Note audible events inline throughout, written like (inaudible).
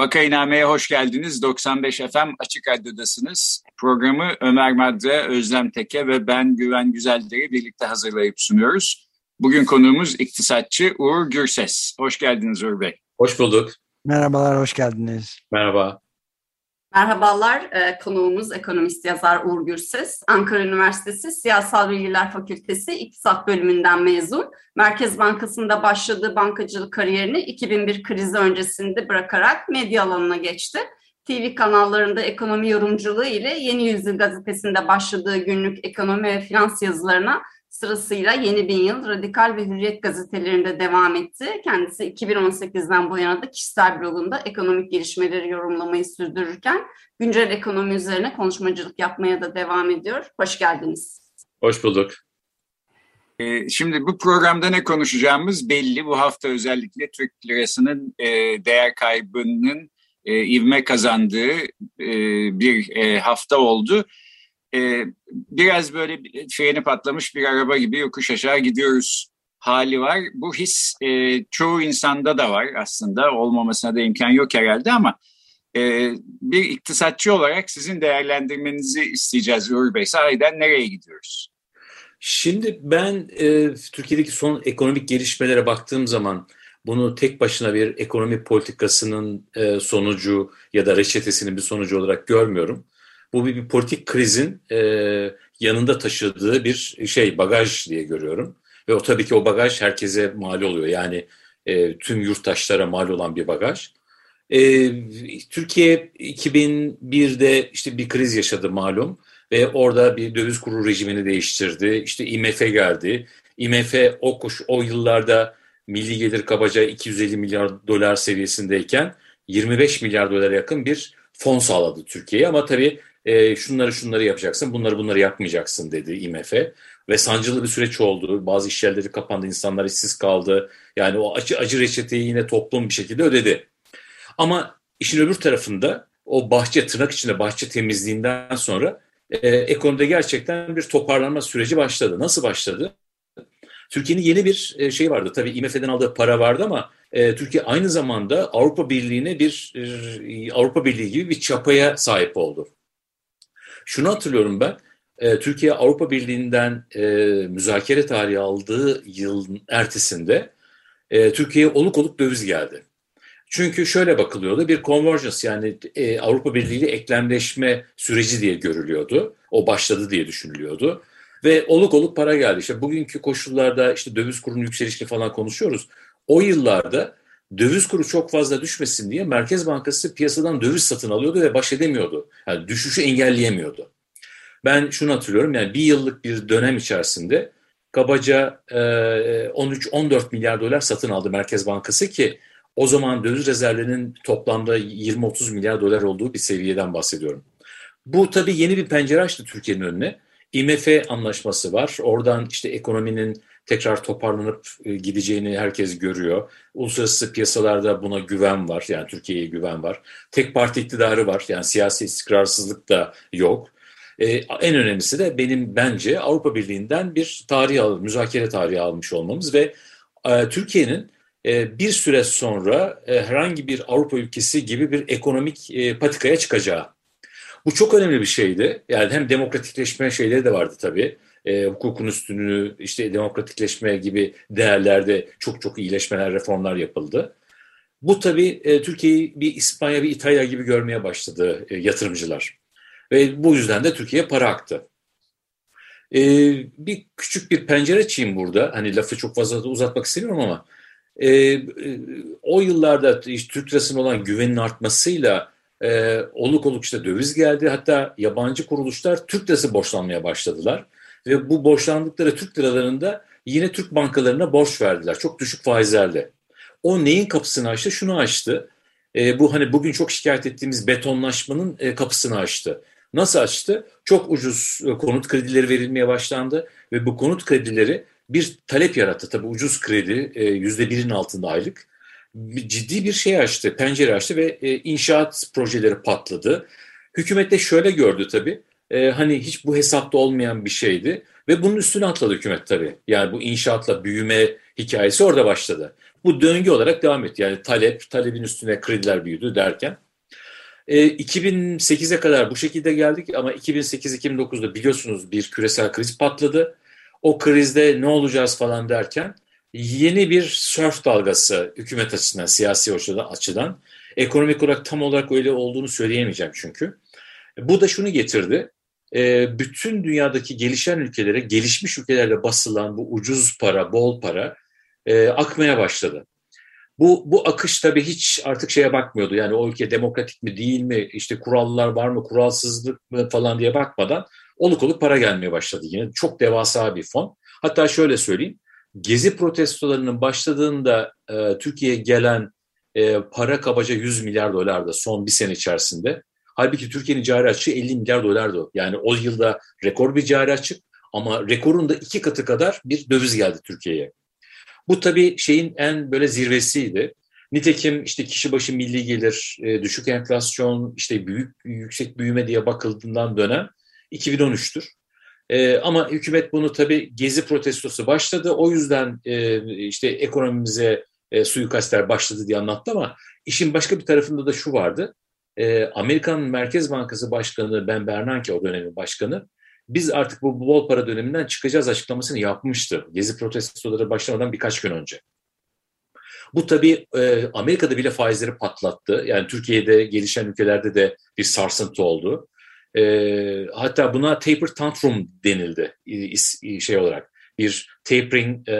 Vakainame'ye hoş geldiniz. 95 FM Açık Radyo'dasınız. Programı Ömer Madre, Özlem Teke ve ben Güven Güzelder'i birlikte hazırlayıp sunuyoruz. Bugün konuğumuz iktisatçı Uğur Gürses. Hoş geldiniz Uğur Bey. Hoş bulduk. Merhabalar, hoş geldiniz. Merhaba. Merhabalar, e, konuğumuz ekonomist yazar Uğur Gürses. Ankara Üniversitesi Siyasal Bilgiler Fakültesi İktisat Bölümünden mezun. Merkez Bankası'nda başladığı bankacılık kariyerini 2001 krizi öncesinde bırakarak medya alanına geçti. TV kanallarında ekonomi yorumculuğu ile Yeni Yüzyıl gazetesinde başladığı günlük ekonomi ve finans yazılarına Sırasıyla Yeni Bin Yıl, Radikal ve Hürriyet gazetelerinde devam etti. Kendisi 2018'den bu yana da kişisel blogunda ekonomik gelişmeleri yorumlamayı sürdürürken güncel ekonomi üzerine konuşmacılık yapmaya da devam ediyor. Hoş geldiniz. Hoş bulduk. Ee, şimdi bu programda ne konuşacağımız belli. Bu hafta özellikle Türk lirasının e, değer kaybının e, ivme kazandığı e, bir hafta oldu e, biraz böyle freni patlamış bir araba gibi yokuş aşağı gidiyoruz hali var. Bu his e, çoğu insanda da var aslında olmamasına da imkan yok herhalde ama e, bir iktisatçı olarak sizin değerlendirmenizi isteyeceğiz Uğur Bey. Sahiden nereye gidiyoruz? Şimdi ben e, Türkiye'deki son ekonomik gelişmelere baktığım zaman bunu tek başına bir ekonomi politikasının e, sonucu ya da reçetesinin bir sonucu olarak görmüyorum. Bu bir, bir politik krizin e, yanında taşıdığı bir şey bagaj diye görüyorum. Ve o tabii ki o bagaj herkese mal oluyor. Yani e, tüm yurttaşlara mal olan bir bagaj. E, Türkiye 2001'de işte bir kriz yaşadı malum ve orada bir döviz kuru rejimini değiştirdi. İşte IMF geldi. IMF o kuş o yıllarda milli gelir kabaca 250 milyar dolar seviyesindeyken 25 milyar dolara yakın bir fon sağladı Türkiye'ye ama tabii e, şunları şunları yapacaksın, bunları bunları yapmayacaksın dedi IMF. Ve sancılı bir süreç oldu. Bazı iş yerleri kapandı, insanlar işsiz kaldı. Yani o acı, acı reçeteyi yine toplum bir şekilde ödedi. Ama işin öbür tarafında o bahçe, tırnak içinde bahçe temizliğinden sonra e, ekonomide gerçekten bir toparlanma süreci başladı. Nasıl başladı? Türkiye'nin yeni bir e, şey vardı. Tabii IMF'den aldığı para vardı ama e, Türkiye aynı zamanda Avrupa Birliği'ne bir e, Avrupa Birliği gibi bir çapaya sahip oldu. Şunu hatırlıyorum ben. E, Türkiye Avrupa Birliği'nden e, müzakere tarihi aldığı yılın ertesinde e, Türkiye'ye oluk oluk döviz geldi. Çünkü şöyle bakılıyordu bir convergence yani e, Avrupa Birliği ile eklemleşme süreci diye görülüyordu. O başladı diye düşünülüyordu. Ve oluk oluk para geldi. İşte bugünkü koşullarda işte döviz kurunun yükselişini falan konuşuyoruz. O yıllarda döviz kuru çok fazla düşmesin diye Merkez Bankası piyasadan döviz satın alıyordu ve baş edemiyordu. Yani düşüşü engelleyemiyordu. Ben şunu hatırlıyorum yani bir yıllık bir dönem içerisinde kabaca 13-14 milyar dolar satın aldı Merkez Bankası ki o zaman döviz rezervlerinin toplamda 20-30 milyar dolar olduğu bir seviyeden bahsediyorum. Bu tabii yeni bir pencere açtı Türkiye'nin önüne. IMF anlaşması var. Oradan işte ekonominin tekrar toparlanıp e, gideceğini herkes görüyor. Uluslararası piyasalarda buna güven var. Yani Türkiye'ye güven var. Tek parti iktidarı var. Yani siyasi istikrarsızlık da yok. Ee, en önemlisi de benim bence Avrupa Birliği'nden bir tarih al, müzakere tarihi almış olmamız ve e, Türkiye'nin e, bir süre sonra e, herhangi bir Avrupa ülkesi gibi bir ekonomik e, patikaya çıkacağı. Bu çok önemli bir şeydi. Yani hem demokratikleşme şeyleri de vardı tabii e, hukukun üstünlüğü, işte demokratikleşme gibi değerlerde çok çok iyileşmeler, reformlar yapıldı. Bu tabii e, Türkiye'yi bir İspanya, bir İtalya gibi görmeye başladı e, yatırımcılar. Ve bu yüzden de Türkiye'ye para aktı. E, bir küçük bir pencere açayım burada. Hani lafı çok fazla uzatmak istemiyorum ama e, e, o yıllarda işte, Türk lirasının olan güvenin artmasıyla e, oluk oluk işte döviz geldi. Hatta yabancı kuruluşlar Türk lirası borçlanmaya başladılar. Ve bu borçlandıkları Türk liralarında yine Türk bankalarına borç verdiler. Çok düşük faizlerle. O neyin kapısını açtı? Şunu açtı. E, bu hani bugün çok şikayet ettiğimiz betonlaşmanın e, kapısını açtı. Nasıl açtı? Çok ucuz e, konut kredileri verilmeye başlandı ve bu konut kredileri bir talep yarattı. Tabii ucuz kredi e, yüzde birin altında aylık ciddi bir şey açtı, pencere açtı ve e, inşaat projeleri patladı. Hükümet de şöyle gördü tabii. E, hani hiç bu hesapta olmayan bir şeydi ve bunun üstüne atladı hükümet tabii. Yani bu inşaatla büyüme hikayesi orada başladı. Bu döngü olarak devam etti. Yani talep, talebin üstüne krediler büyüdü derken. E, 2008'e kadar bu şekilde geldik ama 2008-2009'da biliyorsunuz bir küresel kriz patladı. O krizde ne olacağız falan derken yeni bir sörf dalgası hükümet açısından, siyasi açıdan. Ekonomik olarak tam olarak öyle olduğunu söyleyemeyeceğim çünkü. Bu da şunu getirdi. E, bütün dünyadaki gelişen ülkelere, gelişmiş ülkelerle basılan bu ucuz para, bol para e, akmaya başladı. Bu, bu akış tabii hiç artık şeye bakmıyordu. Yani o ülke demokratik mi değil mi, işte kurallar var mı, kuralsızlık mı falan diye bakmadan oluk oluk para gelmeye başladı yine. Çok devasa bir fon. Hatta şöyle söyleyeyim, Gezi protestolarının başladığında e, Türkiye'ye gelen e, para kabaca 100 milyar dolardı son bir sene içerisinde. Halbuki Türkiye'nin cari açığı 50 milyar dolardı. Yani o yılda rekor bir cari açık ama rekorun da iki katı kadar bir döviz geldi Türkiye'ye. Bu tabii şeyin en böyle zirvesiydi. Nitekim işte kişi başı milli gelir, e, düşük enflasyon, işte büyük yüksek büyüme diye bakıldığından dönem 2013'tür. E, ama hükümet bunu tabii gezi protestosu başladı. O yüzden e, işte ekonomimize e, suikastler başladı diye anlattı ama işin başka bir tarafında da şu vardı. E, Amerikan Merkez Bankası Başkanı Ben Bernanke o dönemin başkanı biz artık bu bol para döneminden çıkacağız açıklamasını yapmıştı. Gezi protestoları başlamadan birkaç gün önce. Bu tabii e, Amerika'da bile faizleri patlattı. Yani Türkiye'de gelişen ülkelerde de bir sarsıntı oldu. E, hatta buna taper tantrum denildi şey olarak. Bir tapering e,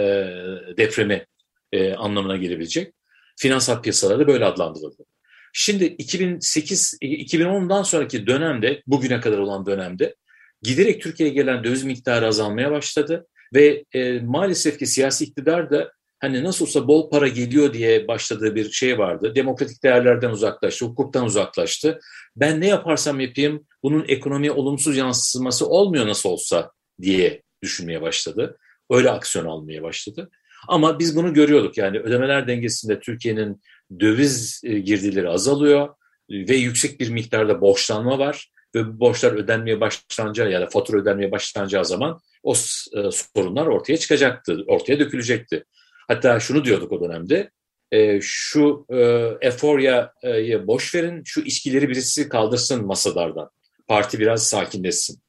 depremi e, anlamına gelebilecek. Finansal piyasalarda böyle adlandırıldı. Şimdi 2008 2010'dan sonraki dönemde bugüne kadar olan dönemde giderek Türkiye'ye gelen döviz miktarı azalmaya başladı ve e, maalesef ki siyasi iktidar da hani nasıl olsa bol para geliyor diye başladığı bir şey vardı. Demokratik değerlerden uzaklaştı, hukuktan uzaklaştı. Ben ne yaparsam yapayım bunun ekonomiye olumsuz yansıması olmuyor nasıl olsa diye düşünmeye başladı. Öyle aksiyon almaya başladı. Ama biz bunu görüyorduk yani ödemeler dengesinde Türkiye'nin döviz e, girdileri azalıyor ve yüksek bir miktarda borçlanma var ve bu borçlar ödenmeye başlanacağı ya da fatura ödenmeye başlanacağı zaman o e, sorunlar ortaya çıkacaktı, ortaya dökülecekti. Hatta şunu diyorduk o dönemde, e, şu e, eforyayı boş verin, şu içkileri birisi kaldırsın masalardan. Parti biraz sakinleşsin.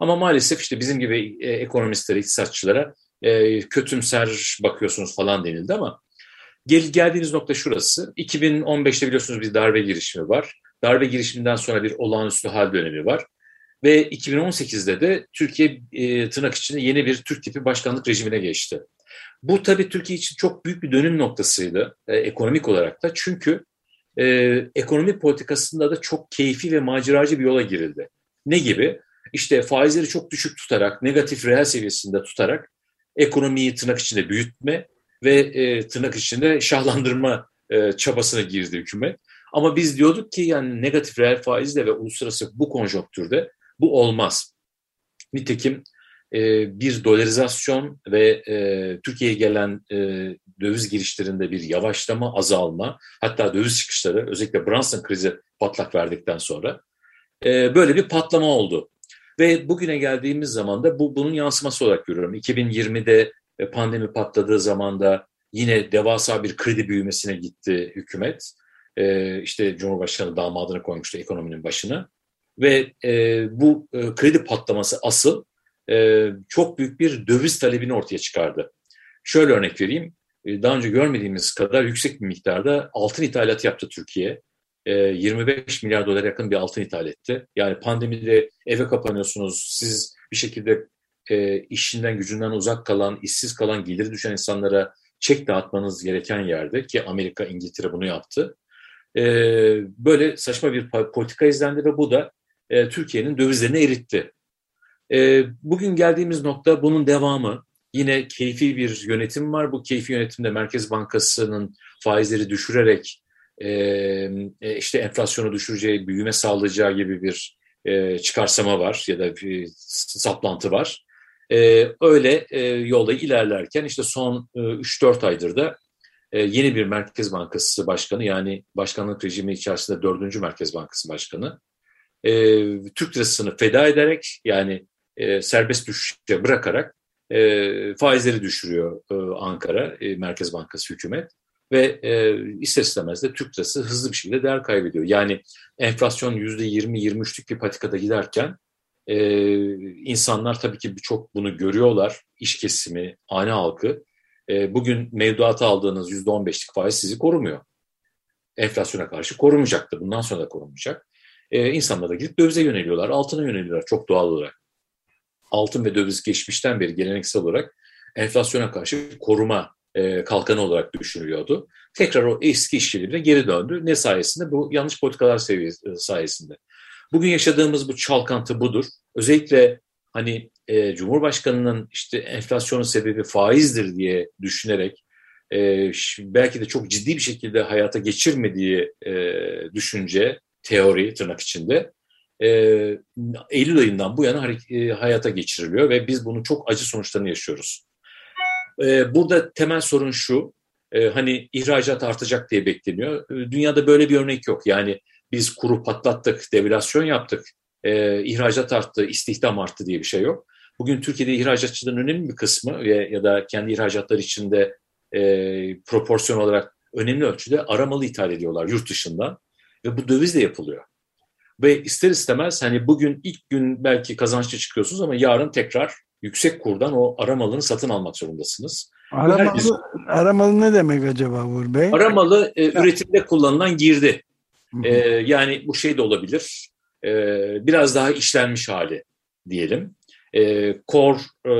Ama maalesef işte bizim gibi e, ekonomistlere, iktisatçılara e, kötümser bakıyorsunuz falan denildi ama gel, geldiğiniz nokta şurası. 2015'te biliyorsunuz bir darbe girişimi var. Darbe girişiminden sonra bir olağanüstü hal dönemi var. Ve 2018'de de Türkiye e, tırnak içinde yeni bir Türk tipi başkanlık rejimine geçti. Bu tabii Türkiye için çok büyük bir dönüm noktasıydı e, ekonomik olarak da. Çünkü e, ekonomi politikasında da çok keyfi ve maceracı bir yola girildi. Ne gibi? İşte faizleri çok düşük tutarak, negatif reel seviyesinde tutarak ekonomiyi tırnak içinde büyütme ve e, tırnak içinde şahlandırma e, çabasına girdi hükümet. Ama biz diyorduk ki yani negatif reel faizle ve uluslararası bu konjonktürde bu olmaz. Nitekim e, bir dolarizasyon ve e, Türkiye'ye gelen e, döviz girişlerinde bir yavaşlama, azalma, hatta döviz çıkışları özellikle Brunson krizi patlak verdikten sonra e, böyle bir patlama oldu. Ve bugüne geldiğimiz zaman da bu bunun yansıması olarak görüyorum. 2020'de e, pandemi patladığı zaman da yine devasa bir kredi büyümesine gitti hükümet. E, işte Cumhurbaşkanı damadını koymuştu ekonominin başına. Ve e, bu e, kredi patlaması asıl e, çok büyük bir döviz talebini ortaya çıkardı. Şöyle örnek vereyim. Daha önce görmediğimiz kadar yüksek bir miktarda altın ithalatı yaptı Türkiye. 25 e, milyar dolar yakın bir altın ithal etti. Yani pandemide eve kapanıyorsunuz, siz bir şekilde işinden gücünden uzak kalan, işsiz kalan, geliri düşen insanlara çek dağıtmanız gereken yerde ki Amerika, İngiltere bunu yaptı. Böyle saçma bir politika izlendi ve bu da Türkiye'nin dövizlerini eritti. E, bugün geldiğimiz nokta bunun devamı. Yine keyfi bir yönetim var. Bu keyfi yönetimde Merkez Bankası'nın faizleri düşürerek e, işte enflasyonu düşüreceği, büyüme sağlayacağı gibi bir e, çıkarsama var ya da bir saplantı var. E, öyle e, yolda ilerlerken işte son e, 3-4 aydır da e, yeni bir Merkez Bankası Başkanı yani başkanlık rejimi içerisinde dördüncü Merkez Bankası Başkanı e, Türk lirasını feda ederek yani e, serbest düşüşe bırakarak e, faizleri düşürüyor e, Ankara e, Merkez Bankası hükümet ve e, ister istemez de Türk lirası hızlı bir şekilde değer kaybediyor. Yani enflasyon %20-23'lük bir patikada giderken e, insanlar tabii ki çok bunu görüyorlar. İş kesimi, hane halkı. E, bugün mevduata aldığınız %15'lik faiz sizi korumuyor. Enflasyona karşı korumayacaktır. Bundan sonra da korumayacak. E, insanlar da gidip dövize yöneliyorlar, altına yöneliyorlar çok doğal olarak. Altın ve döviz geçmişten beri geleneksel olarak enflasyona karşı koruma e, kalkanı olarak düşünülüyordu. Tekrar o eski işçiliğine geri döndü. Ne sayesinde? Bu yanlış politikalar seviyesi sayesinde. Bugün yaşadığımız bu çalkantı budur. Özellikle hani e, Cumhurbaşkanı'nın işte enflasyonun sebebi faizdir diye düşünerek e, belki de çok ciddi bir şekilde hayata geçirmediği e, düşünce, teori tırnak içinde e, Eylül ayından bu yana e, hayata geçiriliyor ve biz bunun çok acı sonuçlarını yaşıyoruz. E, burada temel sorun şu, e, hani ihracat artacak diye bekleniyor. E, dünyada böyle bir örnek yok. Yani biz kuru patlattık, devalüasyon yaptık, e, ihracat arttı, istihdam arttı diye bir şey yok. Bugün Türkiye'de ihracatçıların önemli bir kısmı ve ya da kendi ihracatları içinde e, proporsiyon olarak önemli ölçüde aramalı ithal ediyorlar yurt dışından ve bu dövizle yapılıyor. Ve ister istemez hani bugün ilk gün belki kazançlı çıkıyorsunuz ama yarın tekrar yüksek kurdan o aramalını satın almak zorundasınız. Aramalı, herkes, aramalı ne demek acaba Uğur Bey? Aramalı e, üretimde kullanılan girdi. E, yani bu şey de olabilir. E, biraz daha işlenmiş hali diyelim. E, kor, e,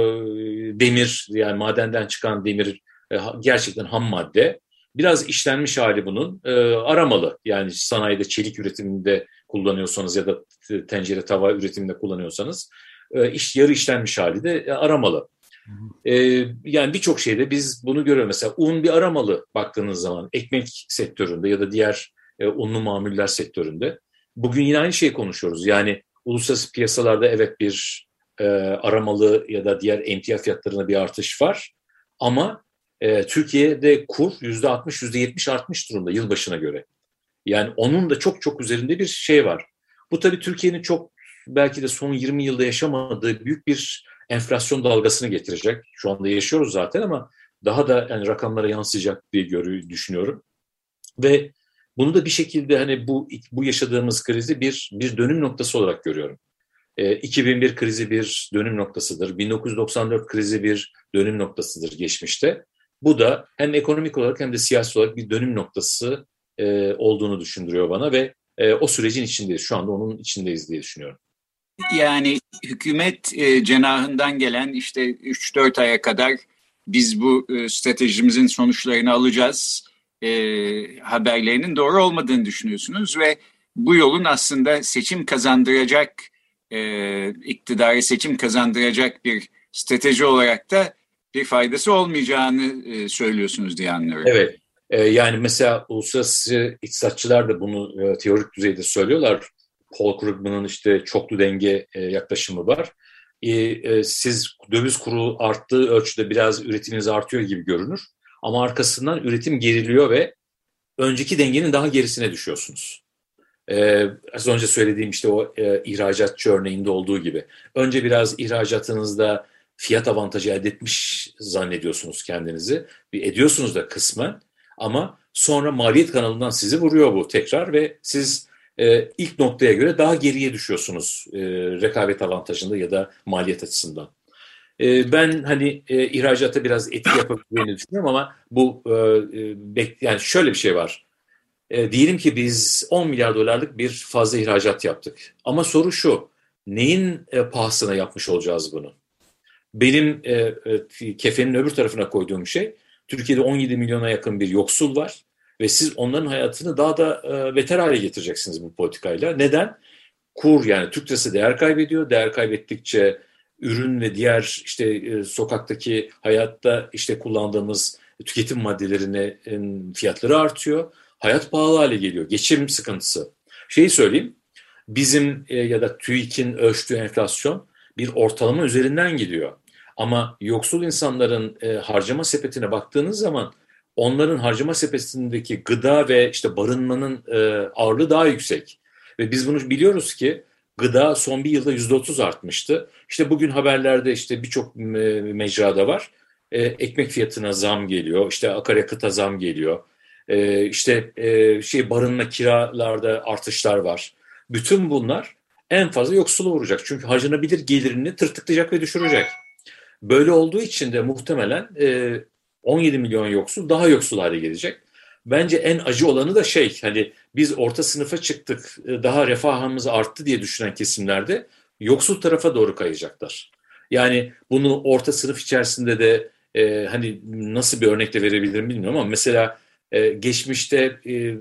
demir yani madenden çıkan demir e, gerçekten ham madde. Biraz işlenmiş hali bunun. E, aramalı yani sanayide çelik üretiminde kullanıyorsanız ya da tencere tava üretiminde kullanıyorsanız e, iş yarı işlenmiş hali de e, aramalı. E, yani birçok şeyde biz bunu görüyoruz. Mesela un bir aramalı baktığınız zaman ekmek sektöründe ya da diğer e, unlu mamuller sektöründe. Bugün yine aynı şeyi konuşuyoruz. Yani uluslararası piyasalarda evet bir e, aramalı ya da diğer emtia fiyatlarına bir artış var. Ama e, Türkiye'de kur %60, %70 artmış durumda yılbaşına göre. Yani onun da çok çok üzerinde bir şey var. Bu tabii Türkiye'nin çok belki de son 20 yılda yaşamadığı büyük bir enflasyon dalgasını getirecek. Şu anda yaşıyoruz zaten ama daha da yani rakamlara yansıyacak diye görü, düşünüyorum. Ve bunu da bir şekilde hani bu bu yaşadığımız krizi bir bir dönüm noktası olarak görüyorum. E, 2001 krizi bir dönüm noktasıdır. 1994 krizi bir dönüm noktasıdır geçmişte. Bu da hem ekonomik olarak hem de siyasi olarak bir dönüm noktası e, olduğunu düşündürüyor bana ve e, o sürecin içindeyiz. Şu anda onun içindeyiz diye düşünüyorum. Yani hükümet e, cenahından gelen işte 3-4 aya kadar biz bu e, stratejimizin sonuçlarını alacağız e, haberlerinin doğru olmadığını düşünüyorsunuz ve bu yolun aslında seçim kazandıracak e, iktidarı seçim kazandıracak bir strateji olarak da bir faydası olmayacağını e, söylüyorsunuz diye anlıyorum. Evet. E, yani mesela uluslararası iktisatçılar da bunu e, teorik düzeyde söylüyorlar. Paul Krugman'ın işte çoklu denge e, yaklaşımı var. E, e, siz döviz kuru arttığı ölçüde biraz üretiminiz artıyor gibi görünür. Ama arkasından üretim geriliyor ve önceki dengenin daha gerisine düşüyorsunuz. Ee, az önce söylediğim işte o e, ihracatçı örneğinde olduğu gibi. Önce biraz ihracatınızda fiyat avantajı elde etmiş zannediyorsunuz kendinizi. Bir ediyorsunuz da kısmen ama sonra maliyet kanalından sizi vuruyor bu tekrar ve siz e, ilk noktaya göre daha geriye düşüyorsunuz e, rekabet avantajında ya da maliyet açısından. E, ben hani e, ihracata biraz etki yapabileceğini düşünüyorum ama bu e, e yani şöyle bir şey var. E, diyelim ki biz 10 milyar dolarlık bir fazla ihracat yaptık. Ama soru şu, neyin e, pahasına yapmış olacağız bunu? Benim e, e, kefenin öbür tarafına koyduğum şey, Türkiye'de 17 milyona yakın bir yoksul var ve siz onların hayatını daha da e, beter hale getireceksiniz bu politikayla. Neden? Kur yani Türk lirası değer kaybediyor. Değer kaybettikçe ürün ve diğer işte e, sokaktaki hayatta işte kullandığımız tüketim maddelerinin fiyatları artıyor. Hayat pahalı hale geliyor. Geçim sıkıntısı. Şeyi söyleyeyim. Bizim e, ya da TÜİK'in ölçtüğü enflasyon bir ortalama üzerinden gidiyor. Ama yoksul insanların e, harcama sepetine baktığınız zaman onların harcama sepetindeki gıda ve işte barınmanın ağırlığı daha yüksek. Ve biz bunu biliyoruz ki gıda son bir yılda yüzde otuz artmıştı. İşte bugün haberlerde işte birçok mecrada var. E, ekmek fiyatına zam geliyor, işte akaryakıta zam geliyor. E, işte e, şey barınma kiralarda artışlar var. Bütün bunlar en fazla yoksula vuracak. Çünkü harcanabilir gelirini tırtıklayacak ve düşürecek. Böyle olduğu için de muhtemelen e, 17 milyon yoksul daha yoksul hale gelecek. Bence en acı olanı da şey hani biz orta sınıfa çıktık e, daha refahımız arttı diye düşünen kesimlerde yoksul tarafa doğru kayacaklar. Yani bunu orta sınıf içerisinde de e, hani nasıl bir örnekle verebilirim bilmiyorum ama mesela e, geçmişte e, e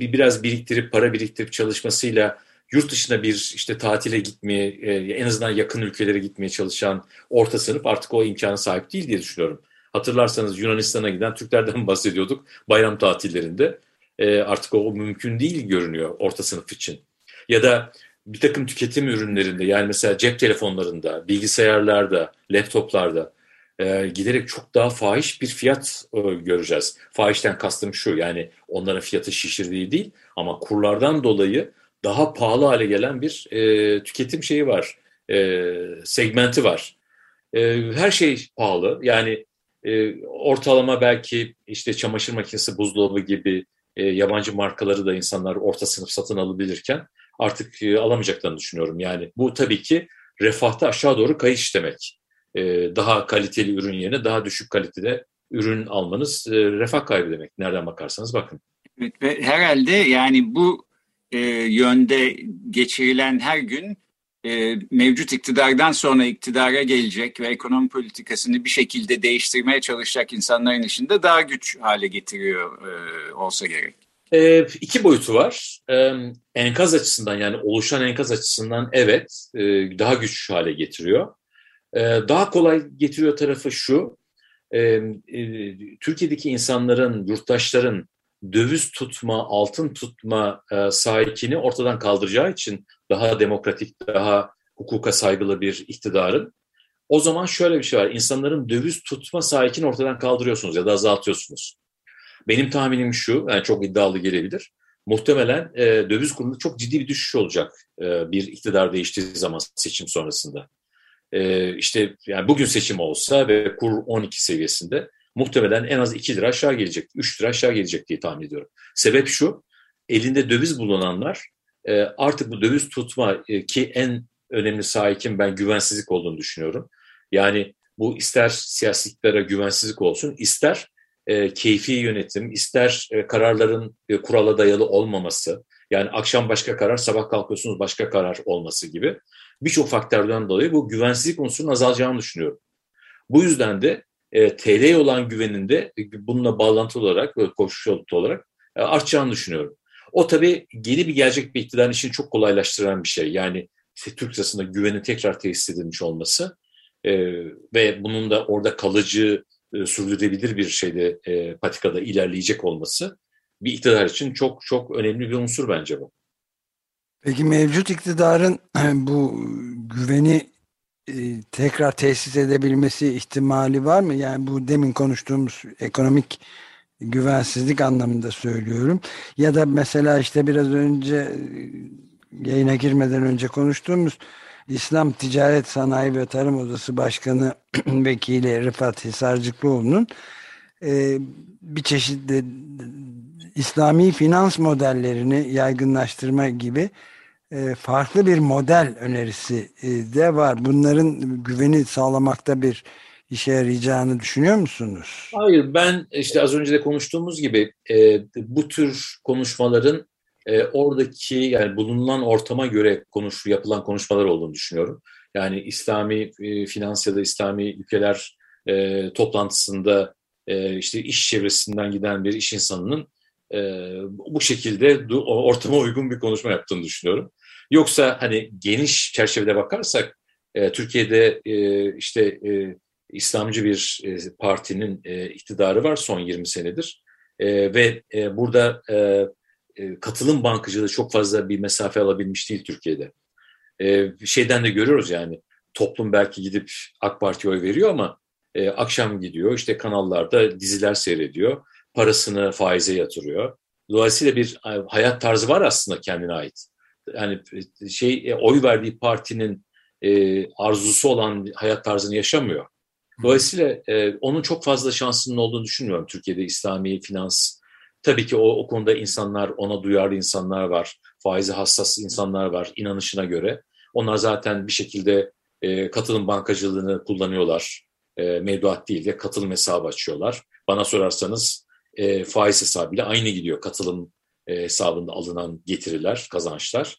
biraz biriktirip para biriktirip çalışmasıyla yurt dışına bir işte tatile gitmeye e, en azından yakın ülkelere gitmeye çalışan orta sınıf artık o imkana sahip değil diye düşünüyorum. Hatırlarsanız Yunanistan'a giden Türklerden (laughs) bahsediyorduk bayram tatillerinde. E, artık o mümkün değil görünüyor orta sınıf için. Ya da bir takım tüketim ürünlerinde yani mesela cep telefonlarında, bilgisayarlarda, laptoplarda e, giderek çok daha fahiş bir fiyat e, göreceğiz. Fahişten kastım şu yani onların fiyatı şişirdiği değil ama kurlardan dolayı daha pahalı hale gelen bir e, tüketim şeyi var, e, segmenti var. E, her şey pahalı yani e, ortalama belki işte çamaşır makinesi, buzdolabı gibi e, yabancı markaları da insanlar orta sınıf satın alabilirken artık e, alamayacaklarını düşünüyorum. Yani bu tabii ki refahta aşağı doğru kayış demek. E, daha kaliteli ürün yerine daha düşük kalitede ürün almanız e, refah kaybı demek. Nereden bakarsanız bakın. Evet, ve herhalde yani bu e, yönde geçirilen her gün e, mevcut iktidardan sonra iktidara gelecek ve ekonomi politikasını bir şekilde değiştirmeye çalışacak insanların içinde daha güç hale getiriyor e, olsa gerek. E, iki boyutu var. E, enkaz açısından yani oluşan enkaz açısından evet e, daha güç hale getiriyor. E, daha kolay getiriyor tarafı şu. E, e, Türkiye'deki insanların, yurttaşların döviz tutma, altın tutma e, sahikini ortadan kaldıracağı için daha demokratik, daha hukuka saygılı bir iktidarın o zaman şöyle bir şey var. İnsanların döviz tutma sahikini ortadan kaldırıyorsunuz ya da azaltıyorsunuz. Benim tahminim şu, yani çok iddialı gelebilir. Muhtemelen e, döviz kurunda çok ciddi bir düşüş olacak e, bir iktidar değiştiği zaman seçim sonrasında. E, işte yani bugün seçim olsa ve kur 12 seviyesinde muhtemelen en az 2 lira aşağı gelecek, 3 lira aşağı gelecek diye tahmin ediyorum. Sebep şu, elinde döviz bulunanlar e, artık bu döviz tutma e, ki en önemli sahikim ben güvensizlik olduğunu düşünüyorum. Yani bu ister siyasiklere güvensizlik olsun, ister e, keyfi yönetim, ister kararların kurala dayalı olmaması, yani akşam başka karar, sabah kalkıyorsunuz başka karar olması gibi birçok faktörden dolayı bu güvensizlik unsurunun azalacağını düşünüyorum. Bu yüzden de e, TL'ye olan güveninde bununla bağlantılı olarak, koşul olarak e, artacağını düşünüyorum. O tabii yeni bir gelecek bir iktidarın işini çok kolaylaştıran bir şey. Yani işte Türk lirasında güvenin tekrar tesis edilmiş olması e, ve bunun da orada kalıcı, e, sürdürülebilir bir şeyde e, patikada ilerleyecek olması bir iktidar için çok çok önemli bir unsur bence bu. Peki mevcut iktidarın (clears throat) bu güveni e, tekrar tesis edebilmesi ihtimali var mı? Yani bu demin konuştuğumuz ekonomik güvensizlik anlamında söylüyorum. Ya da mesela işte biraz önce e, yayına girmeden önce konuştuğumuz İslam Ticaret Sanayi ve Tarım Odası Başkanı (clears throat) Vekili Rıfat Hisarcıklıoğlu'nun e, bir çeşit de, İslami finans modellerini yaygınlaştırma gibi farklı bir model önerisi e, de var. Bunların güveni sağlamakta bir işe yarayacağını düşünüyor musunuz? Hayır ben işte az önce de konuştuğumuz gibi e, bu tür konuşmaların e, oradaki yani bulunan ortama göre konuş yapılan konuşmalar olduğunu düşünüyorum. Yani İslami finans ya da İslami ülkeler toplantısında işte iş çevresinden giden bir iş insanının e, bu şekilde ortama uygun bir konuşma yaptığını düşünüyorum. Yoksa hani geniş çerçevede bakarsak E, Türkiye'de e, işte e, İslamcı bir e, partinin e, iktidarı var son 20 senedir e, ve e, burada e, e, katılım bankacılığı çok fazla bir mesafe alabilmiş değil Türkiye'de. E, şeyden de görüyoruz yani toplum belki gidip AK Parti'ye oy veriyor ama e, akşam gidiyor işte kanallarda diziler seyrediyor, parasını faize yatırıyor. Dolayısıyla bir e, hayat tarzı var aslında kendine ait. Yani e, şey e, oy verdiği partinin e, arzusu olan hayat tarzını yaşamıyor. Dolayısıyla e, onun çok fazla şansının olduğunu düşünmüyorum Türkiye'de İslami finans. Tabii ki o, o konuda insanlar, ona duyarlı insanlar var, faizi hassas insanlar var inanışına göre. Onlar zaten bir şekilde e, katılım bankacılığını kullanıyorlar. E, mevduat değil de katılım hesabı açıyorlar. Bana sorarsanız e, faiz hesabıyla aynı gidiyor katılım e, hesabında alınan getiriler, kazançlar.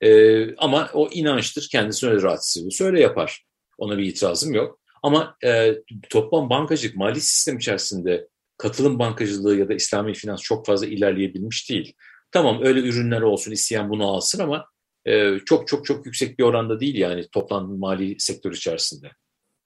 E, ama o inançtır, kendisi öyle rahat hissediyorsa öyle yapar. Ona bir itirazım yok. Ama e, toplam bankacılık, mali sistem içerisinde katılım bankacılığı ya da İslami finans çok fazla ilerleyebilmiş değil. Tamam öyle ürünler olsun, isteyen bunu alsın ama e, çok çok çok yüksek bir oranda değil yani toplam mali sektör içerisinde.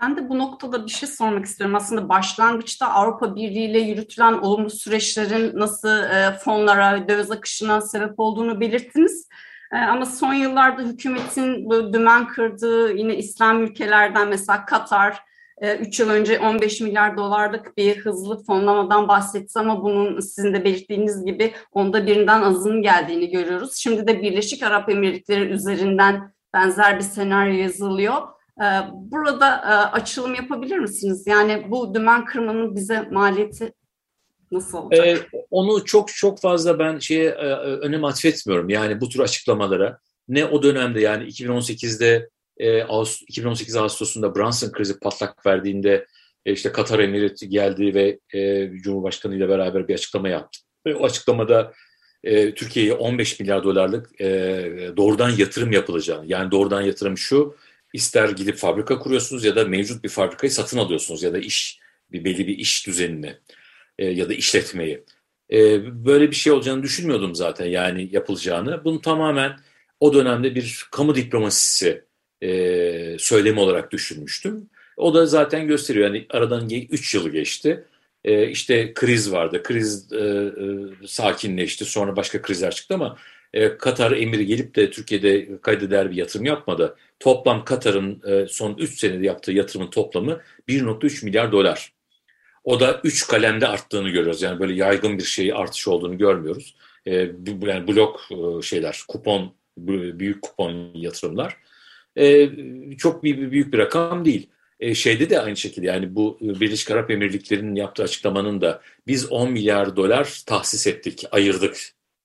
Ben de bu noktada bir şey sormak istiyorum. Aslında başlangıçta Avrupa Birliği ile yürütülen olumlu süreçlerin nasıl e, fonlara, döviz akışına sebep olduğunu belirttiniz. E, ama son yıllarda hükümetin böyle dümen kırdığı yine İslam ülkelerden mesela Katar, 3 yıl önce 15 milyar dolarlık bir hızlı fonlamadan bahsetti ama bunun sizin de belirttiğiniz gibi onda birinden azının geldiğini görüyoruz. Şimdi de Birleşik Arap Emirlikleri üzerinden benzer bir senaryo yazılıyor. Ee, burada e, açılım yapabilir misiniz? Yani bu dümen kırmanın bize maliyeti nasıl olacak? Ee, onu çok çok fazla ben şeye e, e, önem atfetmiyorum. Yani bu tür açıklamalara ne o dönemde yani 2018'de 2018 Ağustos'unda Brunson krizi patlak verdiğinde işte Katar Emirati geldi ve Cumhurbaşkanı ile beraber bir açıklama yaptı. Ve o açıklamada Türkiye'ye 15 milyar dolarlık doğrudan yatırım yapılacağını yani doğrudan yatırım şu ister gidip fabrika kuruyorsunuz ya da mevcut bir fabrikayı satın alıyorsunuz ya da iş bir belli bir iş düzenini e, ya da işletmeyi. E, böyle bir şey olacağını düşünmüyordum zaten yani yapılacağını. Bunu tamamen o dönemde bir kamu diplomasisi e, söylemi olarak düşünmüştüm. O da zaten gösteriyor yani aradan 3 yılı geçti. E, işte kriz vardı, kriz e, e, sakinleşti sonra başka krizler çıktı ama e, Katar emiri gelip de Türkiye'de kayda değer bir yatırım yapmadı. Toplam Katar'ın e, son 3 senede yaptığı yatırımın toplamı 1.3 milyar dolar. O da 3 kalemde arttığını görüyoruz. Yani böyle yaygın bir şey artış olduğunu görmüyoruz. E, yani blok e, şeyler, kupon, büyük kupon yatırımlar. Çok bir, büyük bir rakam değil. Şeyde de aynı şekilde yani bu Birleşik Arap Emirlikleri'nin yaptığı açıklamanın da biz 10 milyar dolar tahsis ettik, ayırdık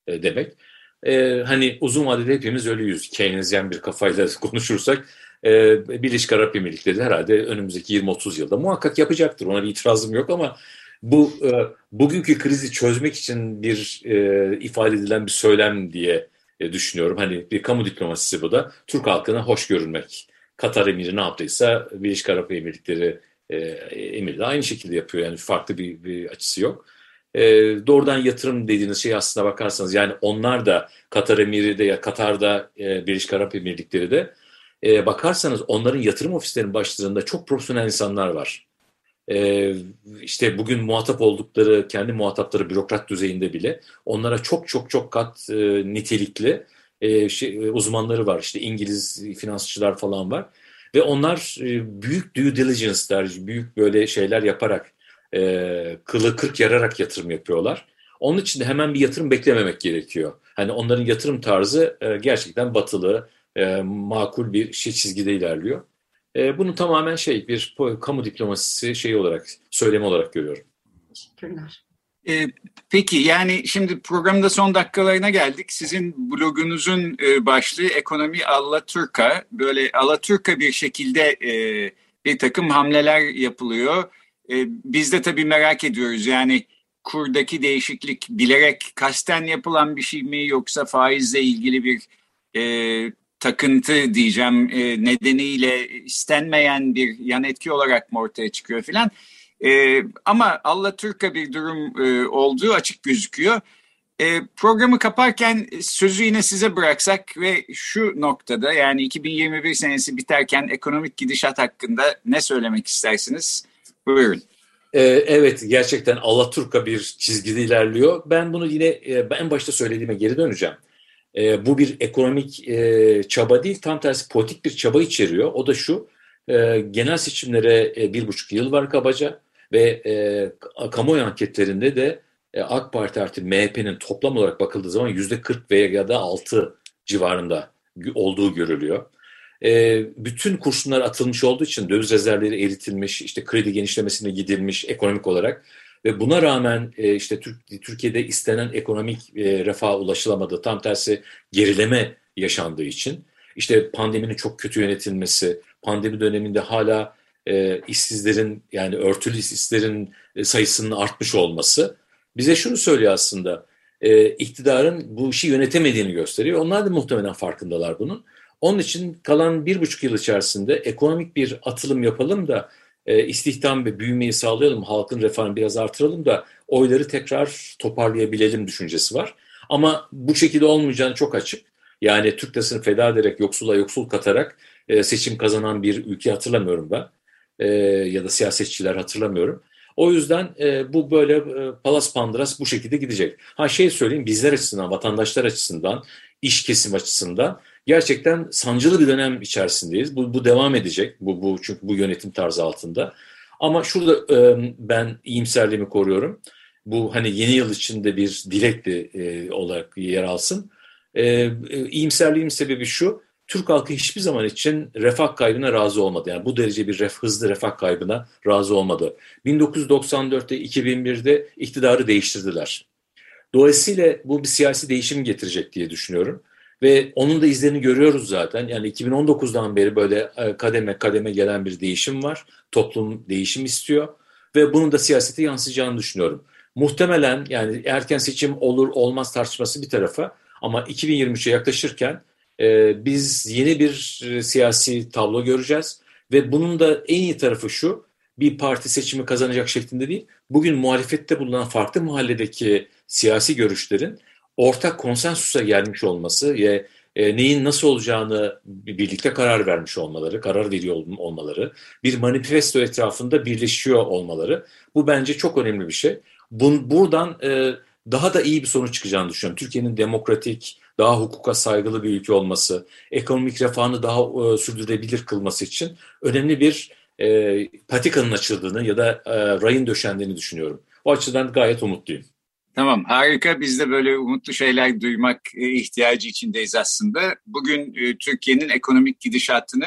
demek e, hani uzun vadede hepimiz ölüyüz. Keynesyen bir kafayla (laughs) konuşursak e, Birleşik Arap Emirlikleri herhalde önümüzdeki 20-30 yılda muhakkak yapacaktır. Ona bir itirazım yok ama bu e, bugünkü krizi çözmek için bir e, ifade edilen bir söylem diye e, düşünüyorum. Hani bir kamu diplomasisi bu da. Türk halkına hoş görünmek. Katar emiri ne yaptıysa Birleşik Arap Emirlikleri e, emiri de aynı şekilde yapıyor. Yani farklı bir, bir açısı yok e, doğrudan yatırım dediğiniz şey aslına bakarsanız yani onlar da Katar Emiri de ya Katar'da e, Birleşik Arap Emirlikleri de e, bakarsanız onların yatırım ofislerinin başlarında çok profesyonel insanlar var. E, işte bugün muhatap oldukları kendi muhatapları bürokrat düzeyinde bile onlara çok çok çok kat e, nitelikli e, şey, uzmanları var. İşte İngiliz finansçılar falan var. Ve onlar e, büyük due diligence'lar, büyük böyle şeyler yaparak e, kılı kırk yararak yatırım yapıyorlar. Onun için de hemen bir yatırım beklememek gerekiyor. Hani onların yatırım tarzı e, gerçekten batılı, e, makul bir şey çizgide ilerliyor. E, bunu tamamen şey bir kamu diplomasisi şey olarak, söylemi olarak görüyorum. Teşekkürler. E, peki yani şimdi programda son dakikalarına geldik. Sizin blogunuzun e, başlığı Ekonomi Alaturka. Böyle Alaturka bir şekilde e, bir takım hamleler yapılıyor e, biz de tabii merak ediyoruz yani kurdaki değişiklik bilerek kasten yapılan bir şey mi yoksa faizle ilgili bir e, takıntı diyeceğim e, nedeniyle istenmeyen bir yan etki olarak mı ortaya çıkıyor filan. E, ama Allah Türk'a bir durum e, olduğu açık gözüküyor. E, programı kaparken sözü yine size bıraksak ve şu noktada yani 2021 senesi biterken ekonomik gidişat hakkında ne söylemek istersiniz? Buyurun. Ee, evet gerçekten Alaturka bir çizgide ilerliyor. Ben bunu yine e, en başta söylediğime geri döneceğim. E, bu bir ekonomik e, çaba değil tam tersi politik bir çaba içeriyor. O da şu e, genel seçimlere e, bir buçuk yıl var kabaca ve e, kamuoyu anketlerinde de AK Parti artı MHP'nin toplam olarak bakıldığı zaman yüzde 40 veya ya da 6 civarında olduğu görülüyor. E, bütün kurşunlar atılmış olduğu için döviz rezervleri eritilmiş, işte kredi genişlemesine gidilmiş ekonomik olarak ve buna rağmen e, işte Türkiye'de istenen ekonomik e, refaha ulaşılamadı. Tam tersi gerileme yaşandığı için işte pandeminin çok kötü yönetilmesi, pandemi döneminde hala e, işsizlerin yani örtülü işsizlerin e, sayısının artmış olması bize şunu söylüyor aslında. İktidarın bu işi yönetemediğini gösteriyor. Onlar da muhtemelen farkındalar bunun. Onun için kalan bir buçuk yıl içerisinde ekonomik bir atılım yapalım da e, istihdam ve büyümeyi sağlayalım, halkın refahını biraz artıralım da oyları tekrar toparlayabilelim düşüncesi var. Ama bu şekilde olmayacağını çok açık. Yani Türk lirasını feda ederek, yoksula yoksul katarak e, seçim kazanan bir ülke hatırlamıyorum ben. E, ya da siyasetçiler hatırlamıyorum. O yüzden e, bu böyle e, palas pandras bu şekilde gidecek. Ha şey söyleyeyim bizler açısından, vatandaşlar açısından, iş kesim açısından gerçekten sancılı bir dönem içerisindeyiz. Bu, bu devam edecek. Bu, bu çünkü bu yönetim tarzı altında. Ama şurada e, ben iyimserliğimi koruyorum. Bu hani yeni yıl içinde bir dilekli e, olarak yer alsın. E, iyimserliğimin sebebi şu. Türk halkı hiçbir zaman için refah kaybına razı olmadı. Yani bu derece bir ref, hızlı refah kaybına razı olmadı. 1994'te 2001'de iktidarı değiştirdiler. Dolayısıyla bu bir siyasi değişim getirecek diye düşünüyorum. Ve onun da izlerini görüyoruz zaten. Yani 2019'dan beri böyle e, kademe kademe gelen bir değişim var. Toplum değişim istiyor ve bunun da siyasete yansıyacağını düşünüyorum. Muhtemelen yani erken seçim olur olmaz tartışması bir tarafa ama 2023'e yaklaşırken e, biz yeni bir e, siyasi tablo göreceğiz ve bunun da en iyi tarafı şu bir parti seçimi kazanacak şeklinde değil. Bugün muhalefette bulunan farklı mahalledeki siyasi görüşlerin ortak konsensusa gelmiş olması ve e, neyin nasıl olacağını birlikte karar vermiş olmaları, karar veriyor olmaları, bir manifesto etrafında birleşiyor olmaları bu bence çok önemli bir şey. Bun, buradan e, daha da iyi bir sonuç çıkacağını düşünüyorum. Türkiye'nin demokratik, daha hukuka saygılı bir ülke olması, ekonomik refahını daha e, sürdürülebilir kılması için önemli bir patikanın açıldığını ya da e, rayın döşendiğini düşünüyorum. O açıdan gayet umutluyum. Tamam harika biz de böyle umutlu şeyler duymak e, ihtiyacı içindeyiz aslında. Bugün e, Türkiye'nin ekonomik gidişatını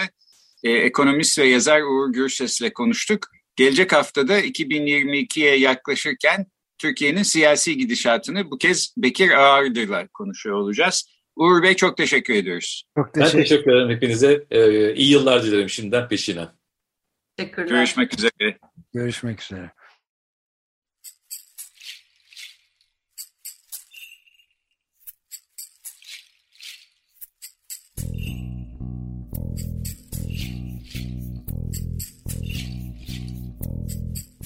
e, ekonomist ve yazar Uğur Gürses'le konuştuk. Gelecek haftada 2022'ye yaklaşırken Türkiye'nin siyasi gidişatını bu kez Bekir Ağırdı'yla konuşuyor olacağız. Uğur Bey çok teşekkür ediyoruz. Çok teşekkür, ben teşekkür ederim hepinize. Ee, iyi yıllar dilerim şimdiden peşine. Teşekkürler. Görüşmek üzere. Görüşmek üzere.